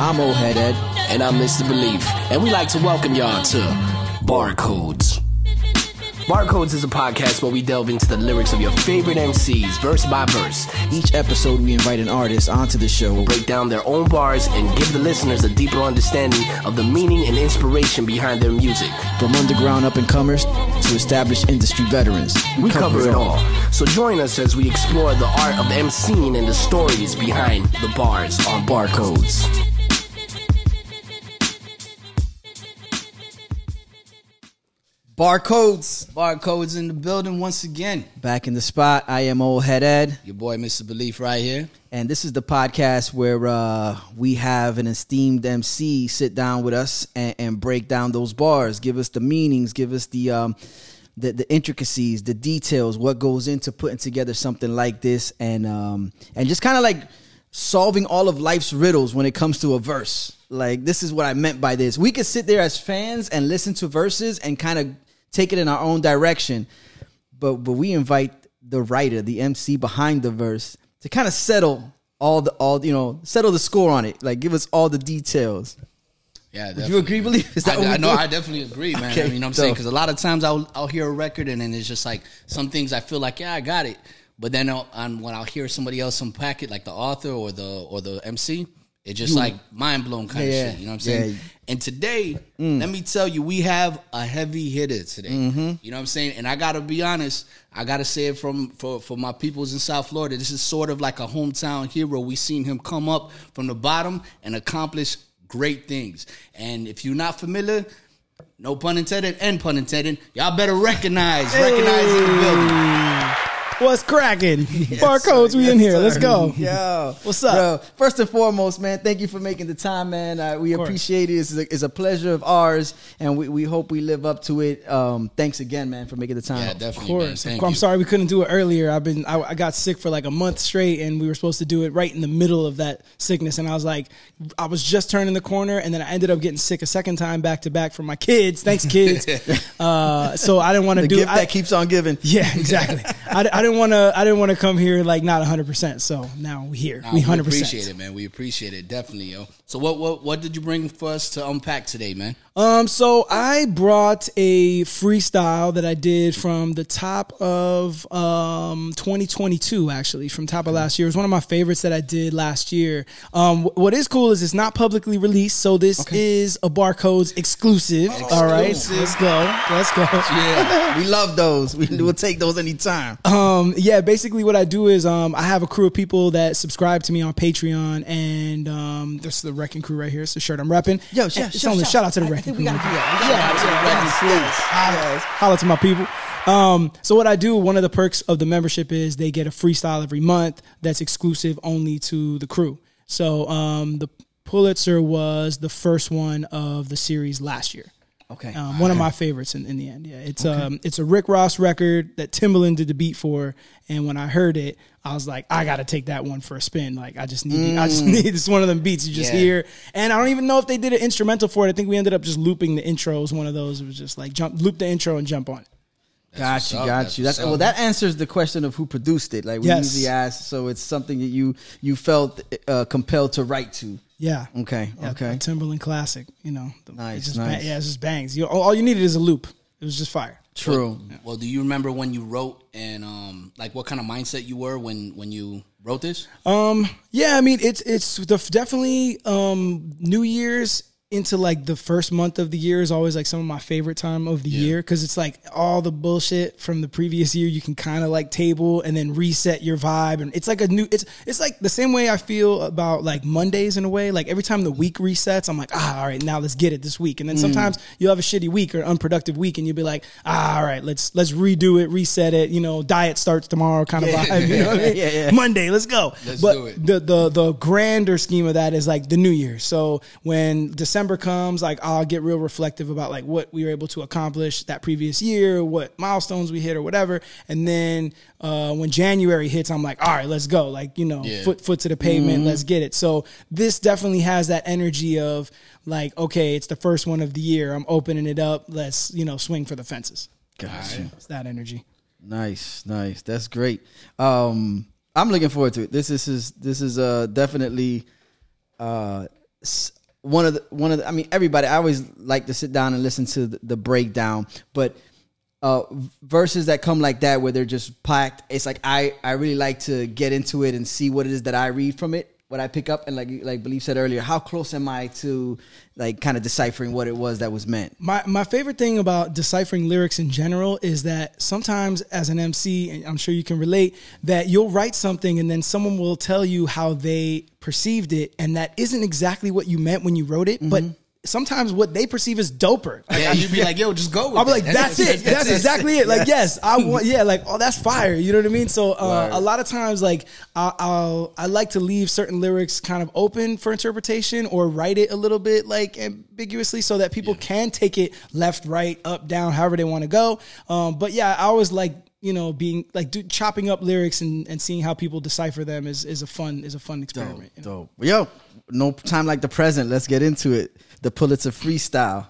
I'm Old Head Ed. And I'm Mr. Beleaf. And we like to welcome y'all to Barcodez. Barcodez is a podcast where we delve into the lyrics of your favorite MCs, verse by verse. Each episode, we invite an artist onto the show. Break down their own bars and give the listeners a deeper understanding of the meaning and inspiration behind their music. From underground up and comers to established industry veterans. We cover it all. So join us as we explore the art of MCing and the stories behind the bars on Barcodez. Barcodez. Barcodez in the building once again. Back in the spot, I am Old Head Ed. Your boy, Mr. Beleaf, right here. And this is the podcast where uh, we have an esteemed MC sit down with us and, and, break down those bars, give us the meanings, give us the, um, the the intricacies, the details, what goes into putting together something like this, and um, and just kind of like solving all of life's riddles when it comes to a verse. Like this is what I meant by this. We could sit there as fans and listen to verses and kind of take it in our own direction. But but we invite the writer, the MC behind the verse, to kind of settle all the all you know settle the score on it. Like give us all the details. Yeah, Would you agree, Beleaf? Is that I, I know I definitely agree, man. Okay, I mean, you know what I'm so, saying because a lot of times I'll I'll hear a record and then it's just like some things I feel like yeah I got it, but then I'll, when I'll hear somebody else unpack it, like the author or the or the MC, it's just you, like mind blown kind yeah, of shit. You know what I'm saying? Yeah. And today, mm. let me tell you, we have a heavy hitter today. Mm-hmm. You know what I'm saying? And I gotta be honest, I gotta say it from for, for my peoples in South Florida. This is sort of like a hometown hero. We seen him come up from the bottom and accomplish great things. And if you're not familiar, no pun intended and pun intended, y'all better recognize, hey. Wrekonize in the building. What's cracking? Yes, Barcodez, we yes, in here. Sir. Let's go. Yo, what's up? Bro, first and foremost, man, thank you for making the time, man. Uh, we appreciate it. It's a, it's a, pleasure of ours, and we, we hope we live up to it. Um, thanks again, man, for making the time. Yeah, definitely. Of course. I'm sorry we couldn't do it earlier. I've been I, I, got sick for like a month straight, and we were supposed to do it right in the middle of that sickness, and I was like, I was just turning the corner, and then I ended up getting sick a second time back to back from my kids. Thanks, kids. uh, so I didn't want to do gift I, that keeps on giving. Yeah, exactly. I, I didn't want to. I didn't want to come here like not 100. percent So now we're here. Nah, we 100. percent Appreciate it, man. We appreciate it definitely, yo. So what what what did you bring for us to unpack today, man? Um, so I brought a freestyle that I did from the top of um 2022, actually from top of last year. It was one of my favorites that I did last year. Um, what is cool is it's not publicly released, so this okay. is a Barcodez exclusive. All right, let's go. Let's go. Yeah, we love those. We will take those anytime. Um, yeah, basically what I do is um I have a crew of people that subscribe to me on Patreon, and um, this is the Wrecking Crew right here. It's the shirt I'm repping. Yo, yeah, it's only shout out to the Wrecking Crew. We gotta do that. Yeah, yeah, yeah. Holla to my people. Um, so what I do, one of the perks of the membership is they get a freestyle every month that's exclusive only to the crew. So um, the Pulitzer was the first one of the series last year. Okay. Um, one of my favorites in, in the end. Yeah. It's okay. um it's a Rick Ross record that Timbaland did the beat for. And when I heard it, I was like, I gotta take that one for a spin. Like I just need mm. I just mm. need it's one of them beats you just yeah. hear. And I don't even know if they did an instrumental for it. I think we ended up just looping the intro as one of those. It was just like jump loop the intro and jump on it. Got you, got you. That's well. That answers the question of who produced it. Like we yes. usually ask, so it's something that you you felt uh, compelled to write to. Yeah. Okay. Yeah, okay. Timbaland classic. You know. The, nice. Just nice. Bang, yeah, it's just bangs. You, all, all you needed is a loop. It was just fire. True. Well, well, do you remember when you wrote and um like what kind of mindset you were when when you wrote this? Um. Yeah. I mean, it's it's the, definitely um New Year's into like the first month of the year is always like some of my favorite time of the yeah. year because it's like all the bullshit from the previous year you can kind of like table and then reset your vibe and it's like a new it's it's like the same way I feel about like Mondays in a way like every time the week resets I'm like ah all right now let's get it this week and then mm. sometimes you'll have a shitty week or unproductive week and you'll be like ah all right let's let's redo it reset it you know diet starts tomorrow kind of yeah. vibe you know I mean? yeah, yeah. Monday let's go let's but the the the grander scheme of that is like the new year so when December December comes, like I'll get real reflective about like what we were able to accomplish that previous year, what milestones we hit or whatever. And then uh, when January hits, I'm like, all right, let's go. Like, you know, yeah. foot foot to the pavement, mm-hmm. let's get it. So this definitely has that energy of like, okay, it's the first one of the year. I'm opening it up. Let's, you know, swing for the fences. Gotcha. It's that energy. Nice, nice. That's great. Um, I'm looking forward to it. This, this is this is uh definitely uh one of the one of the, I mean everybody I always like to sit down and listen to the, the breakdown, but uh, verses that come like that where they're just packed, it's like I I really like to get into it and see what it is that I read from it what I pick up and like like Beleaf said earlier, how close am I to like kind of deciphering what it was that was meant? My my favorite thing about deciphering lyrics in general is that sometimes as an MC, and I'm sure you can relate, that you'll write something and then someone will tell you how they perceived it, and that isn't exactly what you meant when you wrote it, mm-hmm. but sometimes what they perceive as doper. Yeah, you'd be like, yo, just go. I'll be like, that's, it. That's, that's exactly it. Like, yes, I want. Yeah, like, oh, that's fire. You know what I mean? So uh, a lot of times, like, I'll, I'll I like to leave certain lyrics kind of open for interpretation or write it a little bit like ambiguously so that people yeah. can take it left, right, up, down, however they want to go. Um, but yeah, I always like you know, being like do, chopping up lyrics and, and seeing how people decipher them is, is a fun is a fun experiment. Dope, you know? dope. Yo, no time like the present. Let's get into it. The Pulitzer freestyle.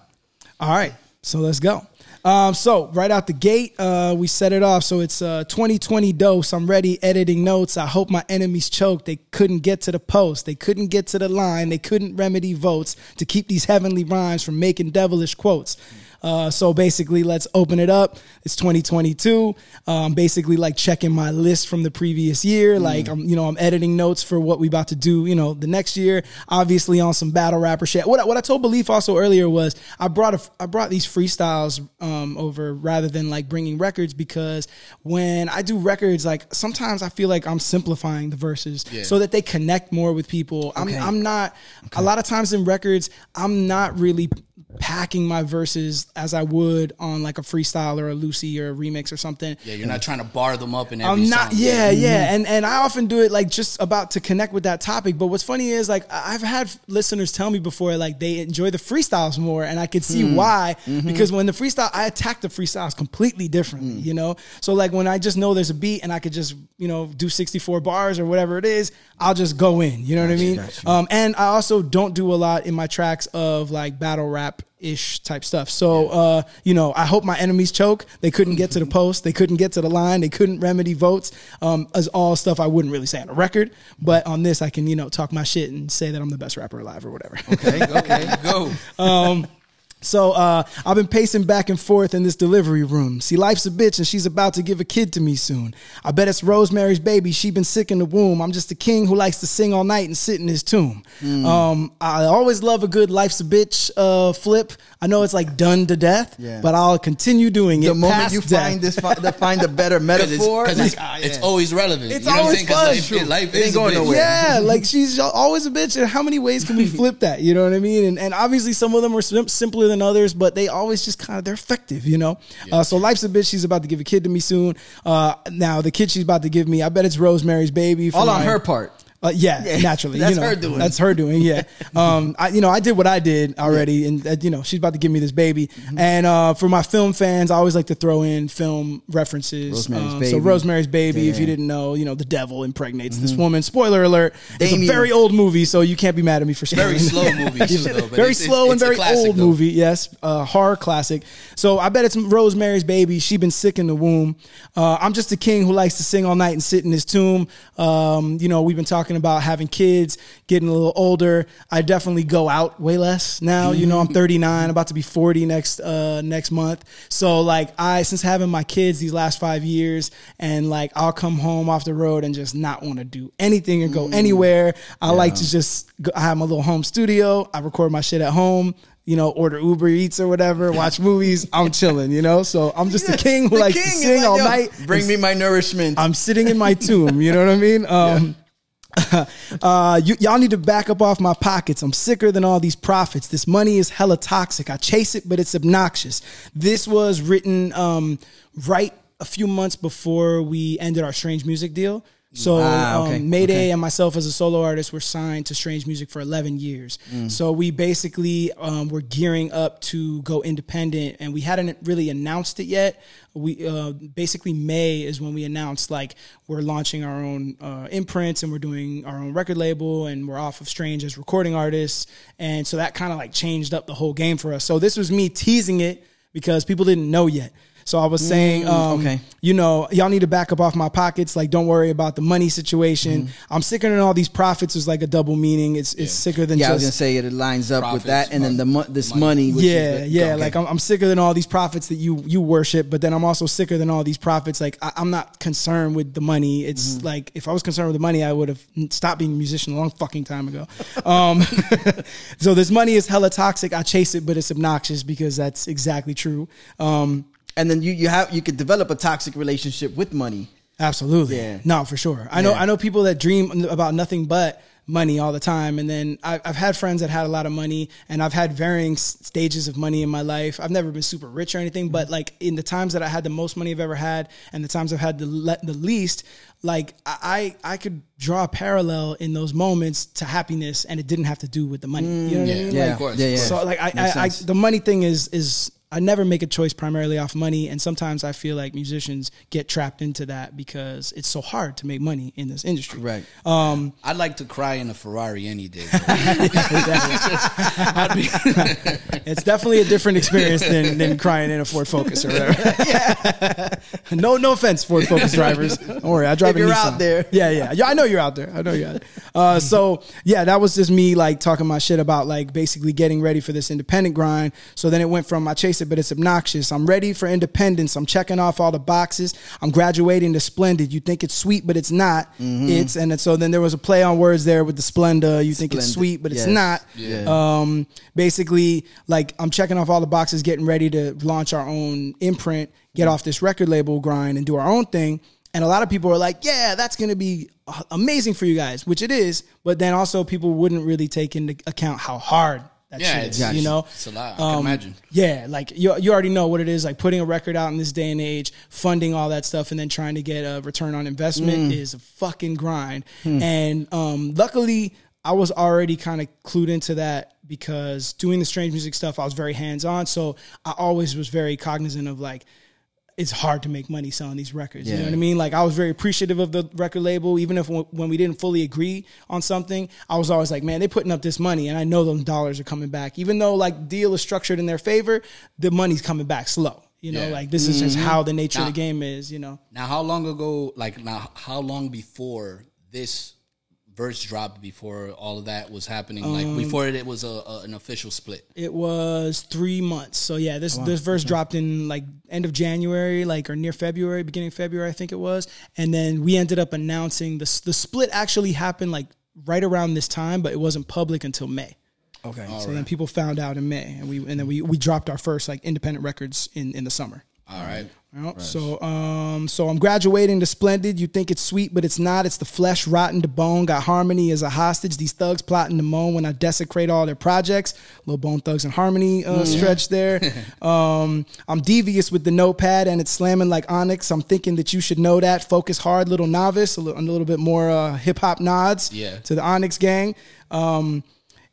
All right, so let's go. Um, so right out the gate, uh, we set it off. So it's uh, 2020 dose. I'm ready editing notes. I hope my enemies choke. They couldn't get to the post. They couldn't get to the line. They couldn't remedy votes to keep these heavenly rhymes from making devilish quotes. Uh, so basically, let's open it up. It's 2022. Um, basically, like checking my list from the previous year. Mm. Like I'm, you know, I'm editing notes for what we about to do. You know, the next year. Obviously, on some battle rapper shit. What what I told Beleaf also earlier was I brought a I brought these freestyles um, over rather than like bringing records because when I do records, like sometimes I feel like I'm simplifying the verses yeah. so that they connect more with people. Okay. I'm I'm not okay. a lot of times in records I'm not really packing my verses as I would on like a freestyle or a loosie or a remix or something. Yeah, you're not trying to bar them up in every I'm not, song. Yeah, yeah, mm-hmm. and and I often do it like just about to connect with that topic. But what's funny is like I've had listeners tell me before like they enjoy the freestyles more, and I could see mm. why mm-hmm. because when the freestyle I attack the freestyles completely differently, mm. you know. So like when I just know there's a beat and I could just you know do 64 bars or whatever it is, I'll just go in. You know what I mean? Um, and I also don't do a lot in my tracks of like battle rap ish type stuff. So, uh, you know, I hope my enemies choke. They couldn't get to the post. They couldn't get to the line. They couldn't remedy votes. Um, as all stuff I wouldn't really say on a record, but on this I can, you know, talk my shit and say that I'm the best rapper alive or whatever. Okay, okay, go. um, so uh, I've been pacing back and forth in this delivery room. See, life's a bitch, and she's about to give a kid to me soon. I bet it's Rosemary's baby. She's been sick in the womb. I'm just a king who likes to sing all night and sit in his tomb. Mm. Um, I always love a good life's a bitch uh, flip. I know it's like done to death, yeah. but I'll continue doing it. The moment you death. find this, find a better metaphor, because it's, it's, it's, always relevant. It's you know always fun. Life, life is going nowhere. Yeah, like she's always a bitch. And how many ways can we flip that? You know what I mean? And, and obviously, some of them are simpler than others, but they always just kind of they're effective, you know. Yeah. Uh, so life's a bitch. She's about to give a kid to me soon. Uh, now the kid she's about to give me, I bet it's Rosemary's baby. All on her part. Uh, yeah, yeah, naturally. That's you know, her doing. That's her doing. Yeah. um, I, you know, I did what I did already, yeah. and uh, you know, she's about to give me this baby. Mm-hmm. And uh, for my film fans, I always like to throw in film references. Rosemary's um, Baby. So Rosemary's Baby, yeah. if you didn't know, you know, the devil impregnates mm-hmm. this woman. Spoiler alert: it's a very old movie, so you can't be mad at me for saying that. very slow movie. very it's, slow it's, and very old though. movie. Yes, uh, horror classic. So I bet it's Rosemary's Baby. She been sick in the womb. Uh, I'm just a king who likes to sing all night and sit in his tomb. Um, you know, we've been talking about having kids getting a little older. I definitely go out way less now. You know, I'm 39, about to be 40 next uh, next month. So like I since having my kids these last five years, and like I'll come home off the road and just not want to do anything or go mm. anywhere. I yeah. like to just go, I have my little home studio. I record my shit at home you know, order Uber Eats or whatever, watch movies. I'm chilling, you know. So I'm just a king who likes king to sing like, all night. Bring me my nourishment. I'm sitting in my tomb. You know what I mean? Um, uh, you, all need to back up off my pockets. I'm sicker than all these profits. This money is hella toxic. I chase it, but it's obnoxious. This was written um, right a few months before we ended our strange music deal. So ah, okay. um, Mayday okay. and myself as a solo artist were signed to Strange Music for 11 years. Mm. So we basically um, were gearing up to go independent, and we hadn't really announced it yet. We uh, basically May is when we announced like we're launching our own uh, imprints and we're doing our own record label, and we're off of Strange as recording artists, and so that kind of like changed up the whole game for us. So this was me teasing it because people didn't know yet. So I was saying, um, okay. you know, y'all need to back up off my pockets. Like, don't worry about the money situation. Mm-hmm. I'm sicker than all these profits. Is like a double meaning. It's it's sicker than Yeah, I was gonna say it lines up with that, and then the mo- this money. money. which yeah, is the- yeah. okay. Like I'm, I'm sicker than all these prophets that you you worship, but then I'm also sicker than all these prophets. Like I, I'm not concerned with the money. It's Mm-hmm. like if I was concerned with the money, I would have stopped being a musician a long fucking time ago. Um, so this money is hella toxic. I chase it, but it's obnoxious because that's exactly true. Um, and then you you have you could develop a toxic relationship with money. Absolutely. Yeah. No, for sure. I know. I know people that dream about nothing but money all the time, and then I, I've had friends that had a lot of money, and I've had varying s- stages of money in my life. I've never been super rich or anything, but mm-hmm. like in the times that I had the most money I've ever had, and the times I've had the le- the least, like I I could draw a parallel in those moments to happiness, and it didn't have to do with the money. you know what I mm. mean? Yeah, of course. yeah, yeah. So like I, I, I the money thing is is I never make a choice primarily off money, and sometimes I feel like musicians get trapped into that because it's so hard to make money in this industry. Right. Um, I'd like to cry in a Ferrari any day. it's definitely a different experience than, than crying in a Ford Focus or whatever. no, no offense, Ford Focus drivers. Don't worry, I drive If a you're Nissan. out there. Yeah, yeah, yeah. I know you're out there. I know you're out there. Uh, so yeah, that was just me like talking my shit about like basically getting ready for this independent grind. So then it went from I chase it, but it's obnoxious. I'm ready for independence. I'm checking off all the boxes. I'm graduating to splendid. You think it's sweet, but it's not. It's and so then there was a play on words there with the splendor. You think it's sweet, but it's not. Yeah. Um, basically, like I'm checking off all the boxes, getting ready to launch our own imprint, get off this record label grind, and do our own thing. And a lot of people are like, "Yeah, that's going to be amazing for you guys," which it is. But then also, people wouldn't really take into account how hard that Yeah, shit it's- You know, it's a lot. I can Um, imagine. Yeah, like you, you already know what it is. Like putting a record out in this day and age, funding all that stuff, and then trying to get a return on investment is a fucking grind. And um, luckily, I was already kind of clued into that because doing the strange music stuff, I was very hands on. So I always was very cognizant of like, it's hard to make money selling these records. You know what I mean? Like I was very appreciative of the record label, even if when we didn't fully agree on something, I was always like, man, they're putting up this money, and I know those dollars are coming back. Even though like deal is structured in their favor, the money's coming back slow. You know, Yeah. like this is just mm-hmm. how the nature of the game is. You know, now, how long ago? Like now, how long before this verse dropped? Before all of that was happening, Um, like before it, it was a, a an official split. it was three months. So yeah, this Oh, this verse dropped in like end of January, like or near February, beginning of February, I think it was. And then we ended up announcing the the split actually happened like right around this time, but it wasn't public until May. Okay. So then people found out in May, and we and then we we dropped our first like independent records in in the summer. All right. Yep. So um so I'm graduating to splendid. You think it's sweet, but it's not. It's the flesh rotten to bone. Got harmony as a hostage. These thugs plotting to moan when I desecrate all their projects. Little Bone Thugs and Harmony uh, stretch there. um I'm devious with the notepad and it's slamming like onyx. I'm thinking that you should know that. Focus hard, little novice. A little, a little bit more uh, hip hop nods. Yeah. To the Onyx gang. Um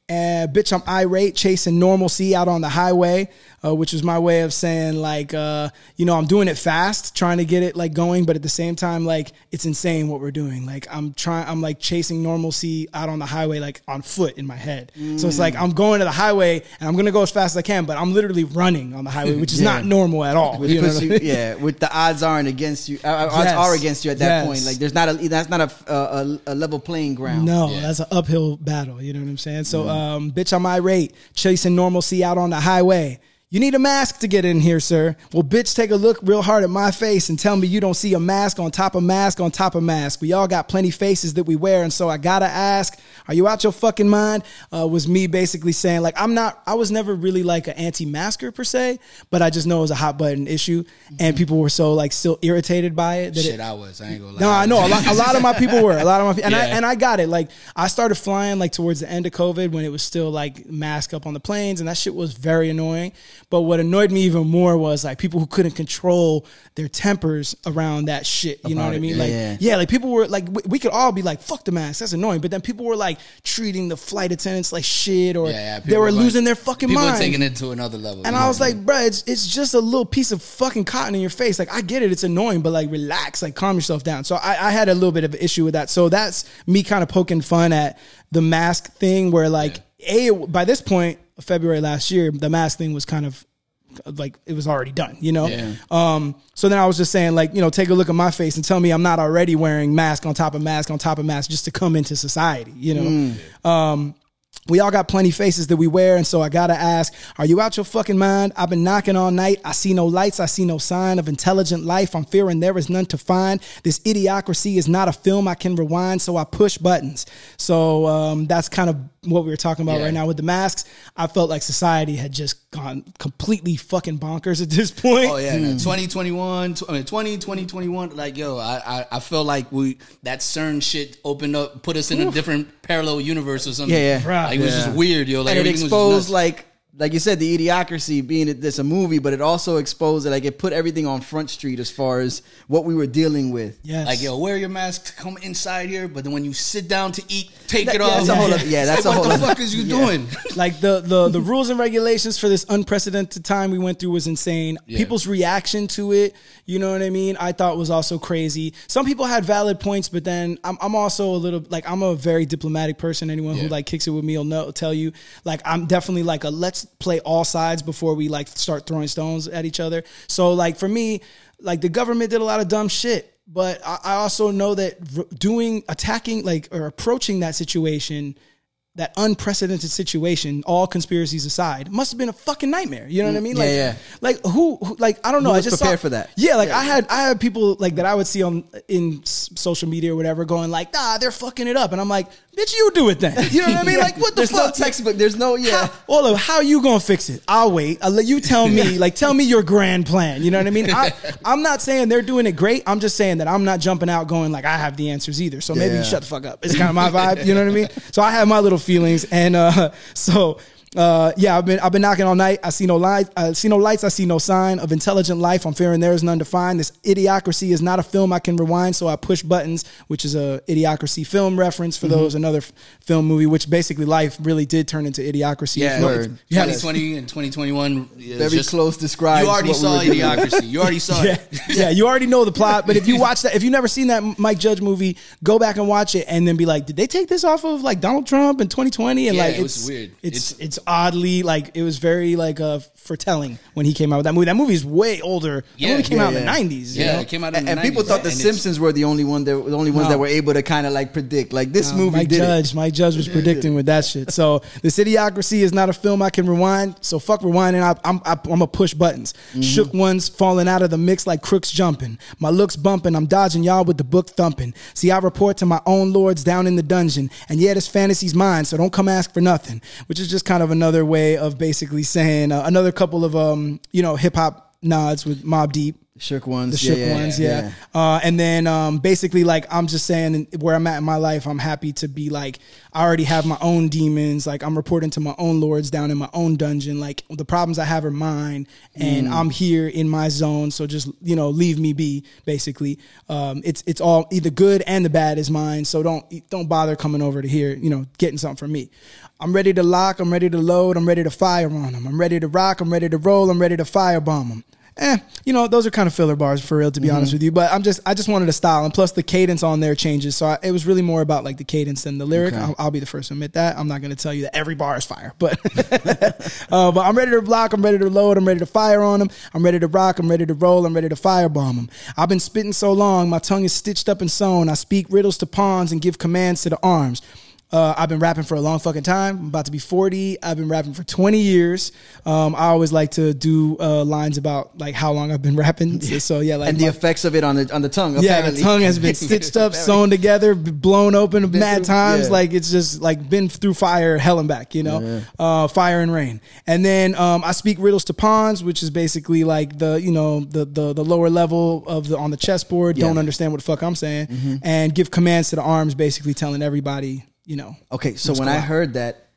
and bitch, I'm irate, chasing normalcy out on the highway, uh, which was my way of saying like, uh, you know, I'm doing it fast, trying to get it like going, but at the same time, like it's insane what we're doing. Like I'm trying, I'm like chasing normalcy out on the highway, like on foot in my head. So it's like I'm going to the highway and I'm gonna go as fast as I can, but I'm literally running on the highway, which is not normal at all. You know puts what I you, yeah, with the odds aren't against you. Uh, odds Yes. are against you at that Yes. point. Like there's not a that's not a a, a level playing ground. No, Yeah. that's an uphill battle. You know what I'm saying? So, um, bitch, I'm irate, chasing normalcy out on the highway. You need a mask to get in here, sir. Well, bitch, take a look real hard at my face and tell me you don't see a mask on top of mask on top of mask. We all got plenty faces that we wear, and so I gotta ask, are you out your fucking mind? Uh, was me basically saying like I'm not. I was never really like an anti-masker per se, but I just know it was a hot button issue, and people were so like still irritated by it that Shit, it, I was. I ain't gonna lie. no, I know a lot, a lot of my people were a lot of my and I and I got it. Like I started flying like towards the end of COVID when it was still like mask up on the planes and that shit was very annoying. But what annoyed me even more was like people who couldn't control their tempers around that shit. You know About what I mean? yeah, like yeah. yeah, like people were like we, we could all be like fuck the mask, that's annoying. But then people were like treating the flight attendants like shit or Yeah, yeah, they were losing their fucking People mind. taking it to another level. And I was like, bruh, it's, it's just a little piece of fucking cotton in your face. Like, I get it. It's annoying, but like, relax, like, calm yourself down. So I, I had a little bit of an issue with that. So that's me kind of poking fun at the mask thing where like, A, by this point, February last year, the mask thing was kind of like it was already done, you know. Yeah. Um, so then I was just saying, like, you know, take a look at my face and tell me I'm not already wearing mask on top of mask on top of mask just to come into society, you know. Um, we all got plenty faces that we wear, and so I gotta ask: Are you out your fucking mind? I've been knocking all night. I see no lights. I see no sign of intelligent life. I'm fearing there is none to find. This idiocracy is not a film I can rewind, so I push buttons. So um, that's kind of what we were talking about Yeah. right now with the masks. I felt like society had just gone completely fucking bonkers at this point. Oh yeah, no, 2021, tw- I mean 20, 2021, like yo, I, I I feel like we that CERN shit opened up, put us in a different parallel universe or something. Yeah, yeah. Like, it was Yeah. just weird, yo. Like and it everything was just exposed nuts. like like you said the idiocracy being it- this a movie but it also exposed it like it put everything on front street as far as what we were dealing with Yes. Like yo, wear your mask to come inside here, but then when you sit down to eat, take That- it yeah, off. that's a whole other- yeah, It's that's like, a what the other- fuck is you yeah. doing? like the the the rules and regulations for this unprecedented time we went through was insane. Yeah. People's reaction to it, you know what I mean, I thought was also crazy. Some people had valid points, but then I'm I'm also a little like I'm a very diplomatic person. Anyone who Yeah. like kicks it with me will know tell you like I'm definitely like a let's play all sides before we like start throwing stones at each other. So like for me, like the government did a lot of dumb shit. But I I also know that doing, attacking, like, or approaching that situation that unprecedented situation, all conspiracies aside, must have been a fucking nightmare. You know what I mm, mean? yeah, Like, yeah. like who, who- like I don't know. I just prepared saw- for that? Yeah, like I had, I had people like that I would see on in social media or whatever, going like, "Nah, they're fucking it up," and I'm like, "Bitch, you do it then." You know what I mean? Like, what the there's no textbook there's no yeah How, all of how you gonna fix it? I'll wait. I'll let you tell me. Like, tell me your grand plan. You know what I mean? I, I'm not saying they're doing it great. I'm just saying that I'm not jumping out going like I have the answers either. So maybe Yeah. you shut the fuck up. It's kind of my vibe. You know what I mean? So I have my little feelings, and uh, so. Uh, yeah, I've been I've been knocking all night. I see no light. I see no lights. I see no sign of intelligent life. I'm fearing there is none to find. This idiocracy is not a film I can rewind. So I push buttons, which is a idiocracy film reference Mm-hmm. for those another f- film movie. Which basically life really did turn into idiocracy. Yeah, If you- Word. you have- 2020 and 2021. very just- close describes You already what we saw doing. idiocracy. You already saw yeah, it. yeah, you already know the plot. But if you watch that, if you've never seen that Mike Judge movie, go back and watch it, and then be like, did they take this off of like Donald Trump in 2020? And Yeah, like, it was it's weird. It's, it's It's- oddly like it was very like uh foretelling when he came out with that movie. That movie's way older. Yeah, that movie came yeah, out in the 90s. you Yeah, know? it came out in and, the and people 90s, thought the and Simpsons were the only one that the only ones No. that were able to kind of like predict like this Uh, movie Mike did it. Judge, Mike Judge was predicting with that shit. So this idiocracy is not a film I can rewind. So fuck rewinding. I, I'm I, I'm gonna push buttons. Mm-hmm. Shook ones falling out of the mix like crooks jumping. My looks bumping. I'm dodging y'all with the book thumping. See, I report to my own lords down in the dungeon. And yeah, this fantasy's mine. So don't come ask for nothing. Which is just kind of another way of basically saying uh, another couple of um you know hip hop nods with Mobb Deep. Shook ones, The yeah, shook yeah, ones, yeah. Uh, and then um, basically, like I'm just saying, where I'm at in my life, I'm happy to be like I already have my own demons. Like I'm reporting to my own lords down in my own dungeon. Like the problems I have are mine, and I'm here in my zone. So just you know, leave me be. Basically, um, it's it's all either good and the bad is mine. So don't don't bother coming over to here. You know, getting something from me. I'm ready to lock. I'm ready to load. I'm ready to fire on them. I'm ready to rock. I'm ready to roll. I'm ready to firebomb them eh, you know, those are kind of filler bars for real, to be honest with you. But I'm just, I just wanted a style, and plus the cadence on there changes. So I, it was really more about like the cadence than the lyric. Okay. I'll, I'll be the first to admit that. I'm not going to tell you that every bar is fire, but, uh, but I'm ready to block. I'm ready to load. I'm ready to fire on them. I'm ready to rock. I'm ready to roll. I'm ready to firebomb them. I've been spitting so long, my tongue is stitched up and sewn. I speak riddles to pawns and give commands to the arms. Uh, I've been rapping for a long fucking time. I'm about to be 40. I've been rapping for 20 years. Um, I always like to do uh, lines about like how long I've been rapping. So, so, yeah, like and the my- effects of it on the on the tongue. yeah, apparently. the tongue has been stitched up, sewn together, blown open mad through- times. yeah. Like it's just like been through fire, hell and back, you know, uh, fire and rain. And then um, I speak riddles to pawns, which is basically like the you know the the, the lower level of the on the chessboard. Don't understand what the fuck I'm saying, and give commands to the arms, basically telling everybody, you know. Okay, so when I out. heard that,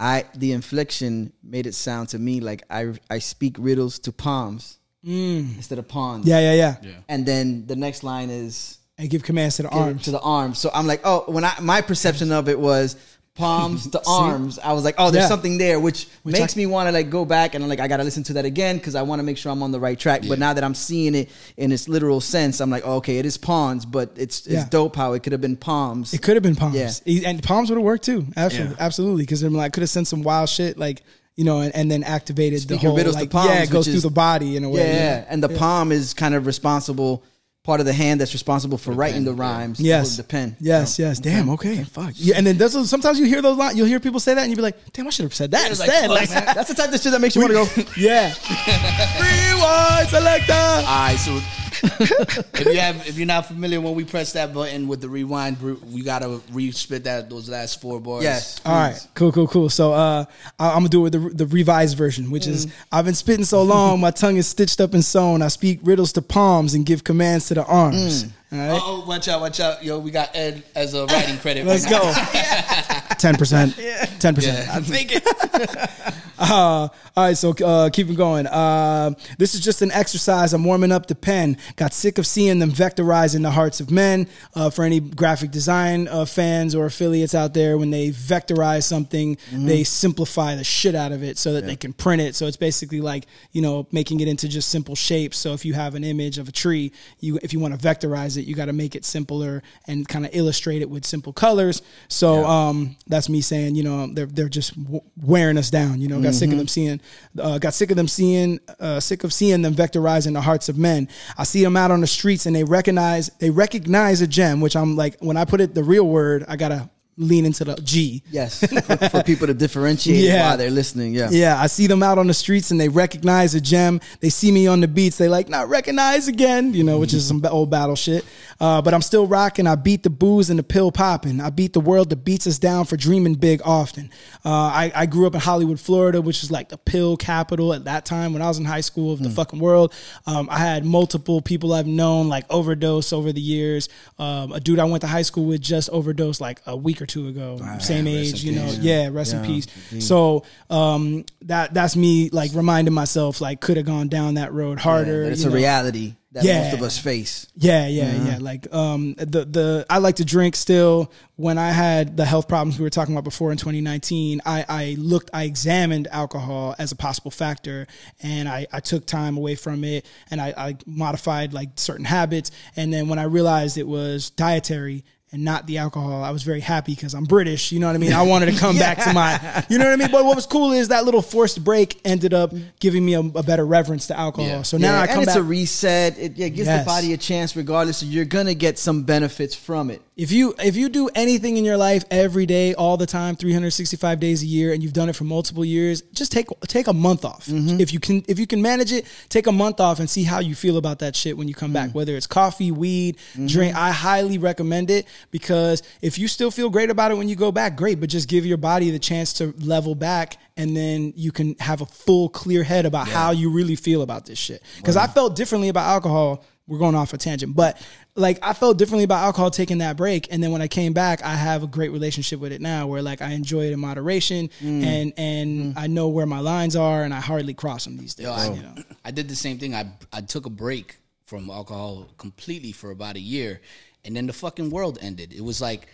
I the inflection made it sound to me like I I speak riddles to palms mm. instead of pawns. Yeah, yeah, yeah, Yeah. And then the next line is and give commands to the give arms. to the arms. So I'm like, oh, when I my perception of it was palms to arms. I was like, oh, there's Yeah. something there, which, Which makes I- me want to like go back and I'm like I got to listen to that again because I want to make sure I'm on the right track. But now that I'm seeing it in its literal sense, I'm like, oh, okay, it is pawns, but it's it's Yeah. dope how it could have been palms. It could have been palms, Yeah. And palms would have worked too. Absolutely, Yeah. absolutely, because I'm like could have sent some wild shit like you know, and, and then activated Speaking the whole riddles like palms, yeah, it goes which through is- the body in a way. Yeah, yeah. and the palm is kind of responsible, part of the hand that's responsible for writing the rhymes. Yes. the pen. Yes, yes. Damn. Okay. Fuck. Yeah, and then that's, sometimes you hear those lines. You'll hear people say that, and you'll be like, "Damn, I should have said that it's like, instead." fuck, Like, That's the type of shit that makes you want to go. yeah. Rewind selector. All right, so if you have if you're not familiar when we press that button with the rewind, we gotta re-spit that those last four bars. Yes. All right, cool, cool, cool. So uh, I, I'm gonna do it with the, the revised version, which is I've been spitting so long, my tongue is stitched up and sewn. I speak riddles to palms and give commands to the arms. All right, Oh, watch out, watch out, yo! We got Ed as a writing credit. let's right go. Ten percent, ten percent. Yeah. Take it. Uh, all right, so uh, keep it going. Uh, this is just an exercise. I'm warming up the pen. Got sick of seeing them vectorizing the hearts of men. Uh, for any graphic design uh, fans or affiliates out there, when they vectorize something, they simplify the shit out of it so that they can print it. So it's basically like you know making it into just simple shapes. So if you have an image of a tree, you if you want to vectorize it, you got to make it simpler and kind of illustrate it with simple colors. So um, that's me saying, you know, they're they're just wearing us down. You know, got sick of them seeing, uh, got sick of them seeing, uh, sick of seeing them vectorizing the hearts of men. I see them out on the streets and they recognize they recognize a gem, which I'm like when I put it the real word, I gotta lean into the G. Yes, for, for people to differentiate Yeah. while they're listening. Yeah. Yeah, I see them out on the streets and they recognize a gem. They see me on the beats. They like, not recognize again, you know, which is some old battle shit. Uh, but I'm still rocking. I beat the booze and the pill popping. I beat the world that beats us down for dreaming big often. Uh, I, I grew up in Hollywood, Florida, which is like the pill capital at that time when I was in high school of the fucking world. Um, I had multiple people I've known like overdose over the years. Um, a dude I went to high school with just overdosed like a week or two ago. Same age, you know. Yeah, rest in peace. So um, that that's me like reminding myself like could have gone down that road harder. It's a know. reality that Yeah. most of us face. Yeah, yeah, yeah. Like um the the I like to drink still. When I had the health problems we were talking about before in 2019, I I looked I examined alcohol as a possible factor and I I took time away from it and I I modified like certain habits and then when I realized it was dietary and not the alcohol. I was very happy because I'm British. You know what I mean? I wanted to come back to my, you know what I mean? But what was cool is that little forced break ended up giving me a, a better reverence to alcohol. Yeah. So now Yeah, I and come it's back. a reset. It, yeah, it gives Yes. the body a chance, regardless. You're gonna get some benefits from it. If you if you do anything in your life every day, all the time, 365 days a year, and you've done it for multiple years, just take take a month off. Mm-hmm. If you can if you can manage it, take a month off and see how you feel about that shit when you come Mm. back. Whether it's coffee, weed, Mm-hmm. drink, I highly recommend it because if you still feel great about it when you go back, great. But just give your body the chance to level back, and then you can have a full clear head about how you really feel about this shit. Because I felt differently about alcohol we're going off a tangent, but like I felt differently about alcohol taking that break, and then when I came back, I have a great relationship with it now, where like I enjoy it in moderation, Mm. and and I know where my lines are, and I hardly cross them these days. Yo, I, you know? I did the same thing. I I took a break from alcohol completely for about a year, and then the fucking world ended. It was like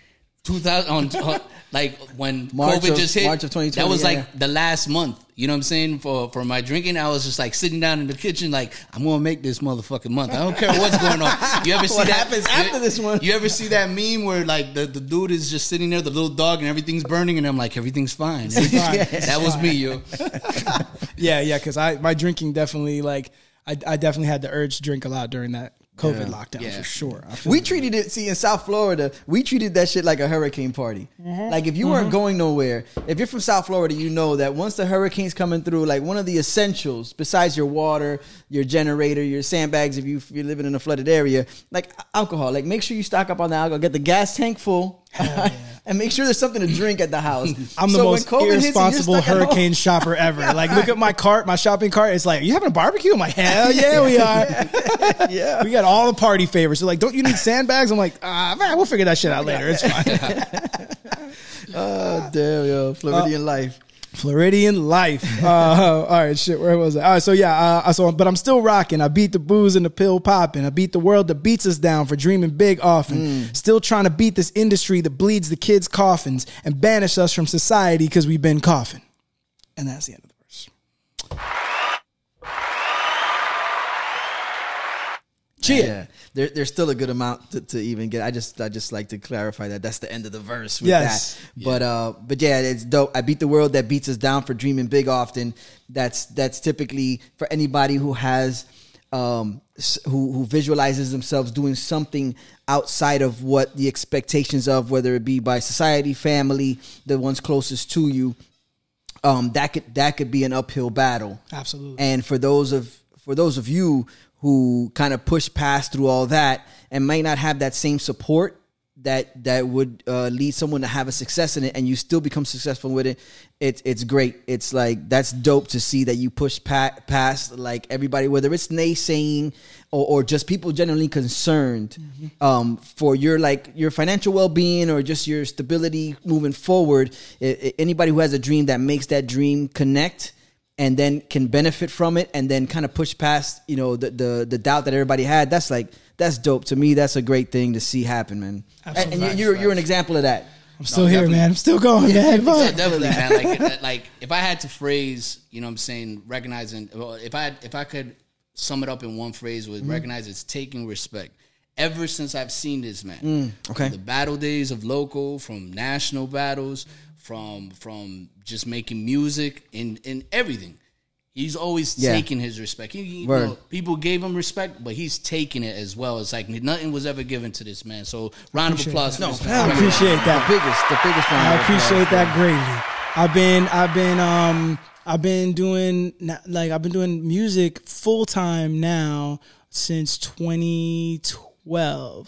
2000, on, on- like when March COVID of- just hit. March of 2020, That was yeah, like yeah. the last month. You know what I'm saying? For for my drinking, I was just like sitting down in the kitchen, like I'm gonna make this motherfucking month. I don't care what's going on. You ever see What that? happens you- after this one? You ever see that meme where like the, the dude is just sitting there, the little dog, and everything's burning, and I'm like, everything's fine. Everything's fine. That was me, yo. Yeah, yeah, because I my drinking definitely like I, I definitely had the urge to drink a lot during that COVID lockdown Yeah. for sure. We you. treated it. See, in South Florida, we treated that shit like a hurricane party. Mm-hmm. Like if you weren't going nowhere, if you're from South Florida, you know that once the hurricane's coming through, like one of the essentials, besides your water, your generator, your sandbags, if you if you're living in a flooded area, like alcohol. Like make sure you stock up on the alcohol. Get the gas tank full. And make sure there's something to drink at the house. I'm the So when most COVID hits irresponsible home- hurricane shopper ever. Like, look at my cart, my shopping cart. It's like, you having a barbecue? I'm like, hell yeah, we are. Yeah. We got all the party favors. They're like, don't you need sandbags? I'm like, ah, man, we'll figure that shit out later. It's fine. Oh damn, yo, Floridian life. Floridian life. Uh, all right, shit. Where was I? All right, so yeah. Uh, so, but I'm still rocking. I beat the booze and the pill popping. I beat the world that beats us down for dreaming big often. Still trying to beat this industry that bleeds the kids' coffins and banish us from society because we've been coughing. And that's the end of the Yeah, there, there's still a good amount to, to even get. I just I just like to clarify that that's the end of the verse with Yes. that. But uh, but yeah, it's dope. I beat the world that beats us down for dreaming big. Often, that's that's typically for anybody who has um who who visualizes themselves doing something outside of what the expectations of whether it be by society, family, the ones closest to you. Um, that could that could be an uphill battle. Absolutely. And for those of for those of you who kind of push past through all that and might not have that same support that that would uh, lead someone to have a success in it, and you still become successful with it, it's it's great. It's like that's dope to see that you push pa- past like everybody, whether it's naysaying or, or just people genuinely concerned um, for your like your financial well being or just your stability moving forward. I- I- anybody who has a dream that makes that dream connect and then can benefit from it and then kind of push past you know the, the the doubt that everybody had that's like that's dope to me that's a great thing to see happen man and, Absolutely. and you're you're an example of that I'm still here, man. I'm still going, man. Yeah, definitely, man. Like, like if I had to phrase, you know, what I'm saying, recognizing. well, If I if I could sum it up in one phrase, would mm-hmm. Wrekonize it's taking respect. Ever since I've seen this man, mm, okay. from the battle days of local, from national battles, from from just making music and and everything. He's always Yeah. taking his respect. He, you know, people gave him respect, but he's taking it as well. It's like nothing was ever given to this man. So round of applause. that. No, I appreciate that. the biggest the biggest round I appreciate that greatly. I've been I've been um I've been doing na- like I've been doing music full time now since 2012.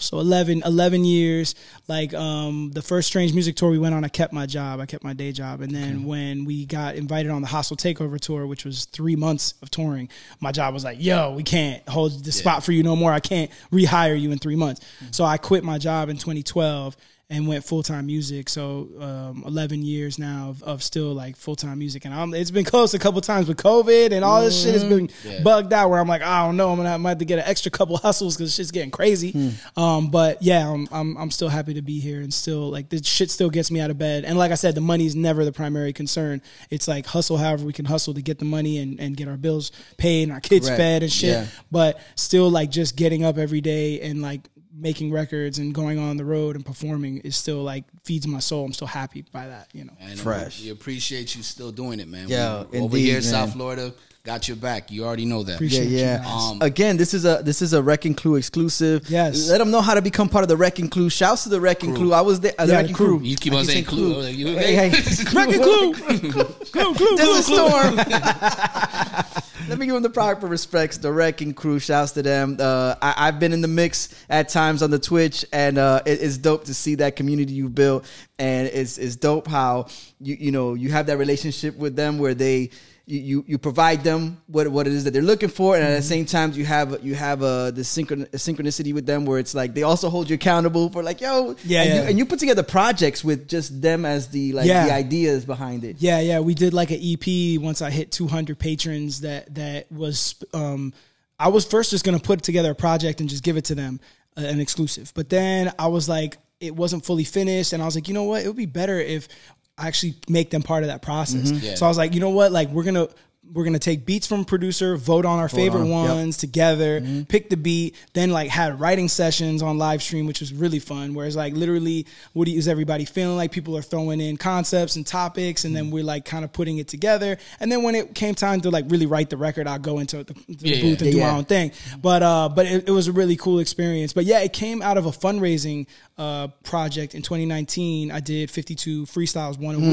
So 11 11 years. Like um the first Strange Music tour we went on I kept my job. I kept my day job and then when we got invited on the Hostile Takeover tour which was 3 months of touring, my job was like, "Yo, we can't hold the spot for you no more. I can't rehire you in 3 months." So I quit my job in 2012 and went full time music. So um, eleven years now of, of still like full time music, and I'm, it's been close a couple times with COVID and all this shit has been bugged out. Where I'm like, I don't know, I'm gonna have, might have to get an extra couple hustles because shit's getting crazy. Um, but yeah, I'm, I'm I'm still happy to be here and still like this shit still gets me out of bed. And like I said, the money's never the primary concern. It's like hustle however we can hustle to get the money and, and get our bills paid and our kids fed and shit. Yeah. But still like just getting up every day and like making records and going on the road and performing is still like feeds my soul. I'm still happy by that, you know. And Fresh. We appreciate you still doing it, man. Yeah, We- over here in South. Florida, got your back. You already know that. Yeah, Appreciate you yeah. Um, Again, this is a this is a Wrecking Clue exclusive. Yes. Let them know how to become part of the Wrecking Crew. Shouts to the Wrecking Crew. I was there. Uh, the Yeah, Wrecking the crew. Crew. You keep I on keep saying clue. Like, you okay? Hey, hey. Wrecking Clue. Clue, Clue, Dylan Clue. Storm. Let me give them the proper respects. The Wrecking Crew. Shouts to them. Uh, I, I've been in the mix at times on the Twitch, and uh, it- it's dope to see that community you built. And it's it's dope how you you know you have that relationship with them where they. You, you, you provide them what what it is that they're looking for, and at the Mm-hmm. same time you have you have uh, the synchron- synchronicity with them where it's like they also hold you accountable for like yo Yeah, and, yeah. You, and you put together projects with just them as the like Yeah. the ideas behind it. Yeah, yeah, we did like an EP once I hit 200 patrons. That that was um, I was first just gonna put together a project and just give it to them, uh, an exclusive. But then I was like, it wasn't fully finished, and I was like, you know what, it would be better if I actually make them part of that process. Mm-hmm. Yeah. So I was like, you know what, like we're gonna. We're gonna take beats from producer, vote on our favorite on 'em, yep. ones together, pick the beat, then like had writing sessions on live stream, which was really fun. Whereas like literally, what is everybody feeling like? People are throwing in concepts and topics, and then we're like kind of putting it together. And then when it came time to like really write the record, I'll go into the, the Yeah, booth yeah. and do Yeah, my own thing. But uh, but it, it was a really cool experience. But yeah, it came out of a fundraising uh, project in 2019. I did 52 freestyles, one a Mm-hmm,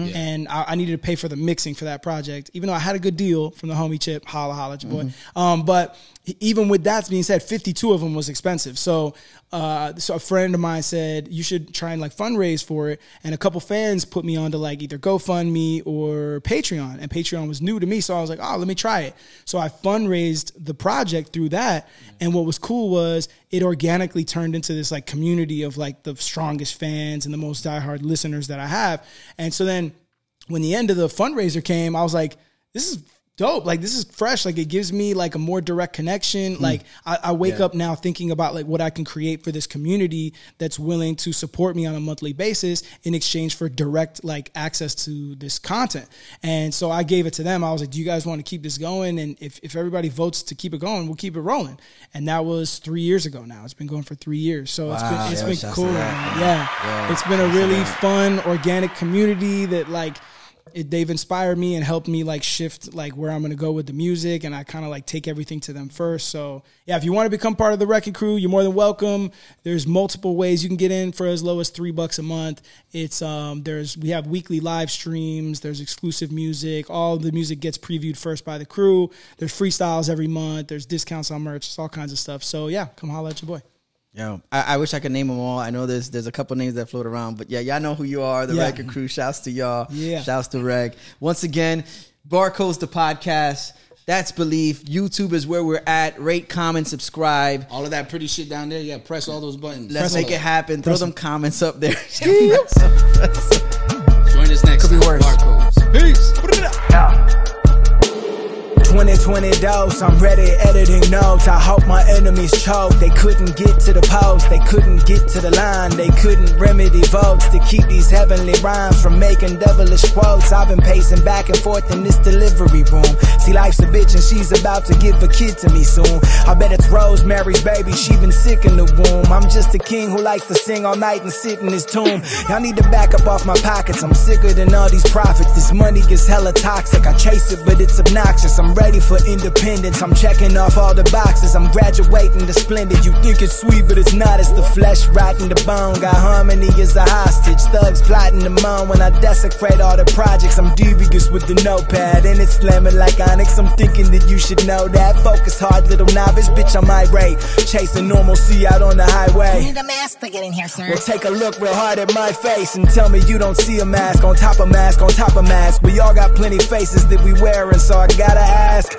week, and I, I needed to pay for the mixing for that project. Even though I had a good deal from the homie Chip, holla holla, at your boy. Mm-hmm. Um, but even with that being said, 52 of them was expensive. So uh, so a friend of mine said you should try and like fundraise for it, and a couple fans put me on to like either GoFundMe or Patreon, and Patreon was new to me, so I was like, oh, let me try it. So I fundraised the project through that, and what was cool was it organically turned into this like community of like the strongest fans and the most diehard listeners that I have, and so then when the end of the fundraiser came, I was like, this is dope. Like this is fresh. Like it gives me like a more direct connection. Mm. Like I, I wake yeah. up now thinking about like what I can create for this community that's willing to support me on a monthly basis in exchange for direct like access to this content. And so I gave it to them. I was like, "Do you guys want to keep this going? And if if everybody votes to keep it going, we'll keep it rolling." And that was three years ago. Now it's been going for three years. So wow. it's been it's been cool. Yeah. yeah, it's been a really fun organic community that like it, they've inspired me and helped me like shift like where I'm gonna go with the music, and I kind of like take everything to them first. So yeah, if you want to become part of the Wrecking Crew, you're more than welcome. There's multiple ways you can get in for as low as three bucks a month. It's um there's we have weekly live streams. There's exclusive music. All the music gets previewed first by the crew. There's freestyles every month. There's discounts on merch. It's all kinds of stuff. So yeah, come holla at your boy. Yeah, I, I, wish I could name them all. I know there's there's a couple names that float around, but yeah, y'all know who you are. The yeah. Record Crew. Shouts to y'all. Yeah. Shouts to Reg. Once again, Barcodez the podcast. That's Beleaf. YouTube is where we're at. Rate, comment, subscribe. All of that pretty shit down there. Yeah, press all those buttons. Let's press make it happen. Throw them comments up there. Join us next. Could be worse. Barcodez. Peace. 2020 dose, I'm ready editing notes. I hope my enemies choke. They couldn't get to the post, they couldn't get to the line, they couldn't remedy votes to keep these heavenly rhymes from making devilish quotes. I've been pacing back and forth in this delivery room. See, life's a bitch and she's about to give a kid to me soon. I bet it's Rosemary's baby, she been sick in the womb. I'm just a king who likes to sing all night and sit in his tomb. Y'all need to back up off my pockets, I'm sicker than all these prophets. This money gets hella toxic, I chase it, but it's obnoxious. I'm ready ready for independence. I'm checking off all the boxes. I'm graduating to splendid. You think it's sweet, but it's not. It's the flesh rotting the bone. Got harmony as a hostage. Thugs plotting to moan when I desecrate all the projects. I'm devious with the notepad and it's slamming like onyx. I'm thinking that you should know that. Focus hard, little novice. Bitch, I'm irate. Chasing normalcy out on the highway. You need a mask to get in here, sir. Well, take a look real hard at my face and tell me you don't see a mask on top of mask on top of mask. We all got plenty faces that we wearing, so I gotta ask ask,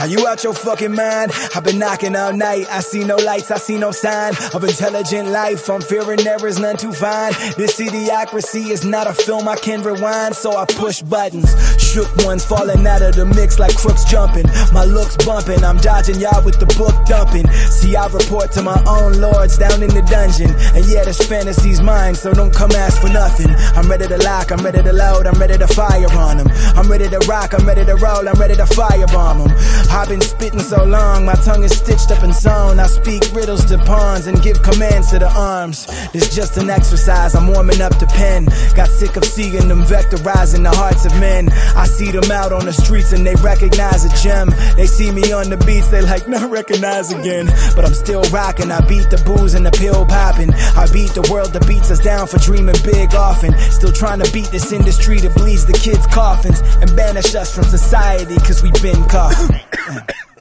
are you out your fucking mind? I've been knocking all night. I see no lights, I see no sign of intelligent life. I'm fearing there is none to find. This idiocracy is not a film I can rewind, so I push buttons. Shook ones falling out of the mix like crooks jumping. My looks bumping, I'm dodging y'all with the book dumping. See, I report to my own lords down in the dungeon. And yeah, this fantasy's mine, so don't come ask for nothing. I'm ready to lock, I'm ready to load, I'm ready to fire on them. I'm ready to rock, I'm ready to roll, I'm ready to firebomb them. I've been spitting so long, my tongue is stitched up and sewn. I speak riddles to pawns and give commands to the arms. It's just an exercise, I'm warming up the pen. Got sick of seeing them vectorizing the hearts of men. I see them out on the streets and they recognize a gem. They see me on the beats, they like, not recognize again. But I'm still rocking, I beat the booze and the pill popping. I beat the world that beats us down for dreaming big often. Still trying to beat this industry that bleeds the kids' coffins and banish us from society cause we been brincar.